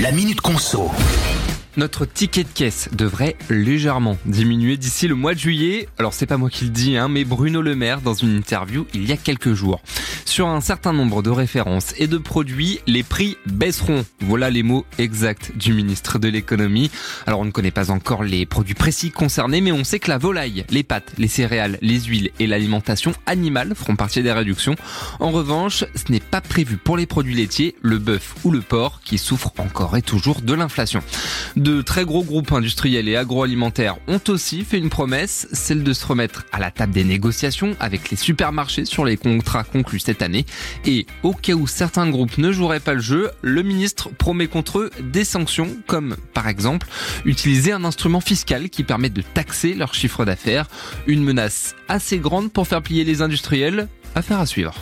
La Minute Conso. Notre ticket de caisse devrait légèrement diminuer d'ici le mois de juillet. Alors c'est pas moi qui le dis, hein, mais Bruno Le Maire dans une interview il y a quelques jours. Sur un certain nombre de références et de produits, les prix baisseront. Voilà les mots exacts du ministre de l'économie. Alors on ne connaît pas encore les produits précis concernés, mais on sait que la volaille, les pâtes, les céréales, les huiles et l'alimentation animale feront partie des réductions. En revanche, ce n'est pas prévu pour les produits laitiers, le bœuf ou le porc qui souffrent encore et toujours de l'inflation. De très gros groupes industriels et agroalimentaires ont aussi fait une promesse, celle de se remettre à la table des négociations avec les supermarchés sur les contrats conclus cette Et au cas où certains groupes ne joueraient pas le jeu, le ministre promet contre eux des sanctions, comme par exemple utiliser un instrument fiscal qui permet de taxer leur chiffre d'affaires. Une menace assez grande pour faire plier les industriels. Affaire à suivre.